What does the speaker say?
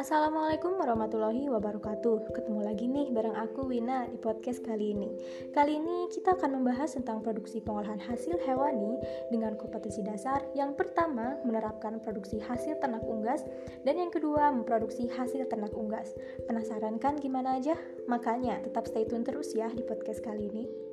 Assalamualaikum warahmatullahi wabarakatuh. Ketemu lagi nih bareng aku Wina di podcast kali ini. Kali ini kita akan membahas tentang produksi pengolahan hasil hewani Dengan kompetensi dasar. Yang pertama menerapkan produksi hasil ternak unggas. Dan yang kedua memproduksi hasil ternak unggas. Penasaran kan gimana aja? Makanya tetap stay tune terus ya di podcast kali ini.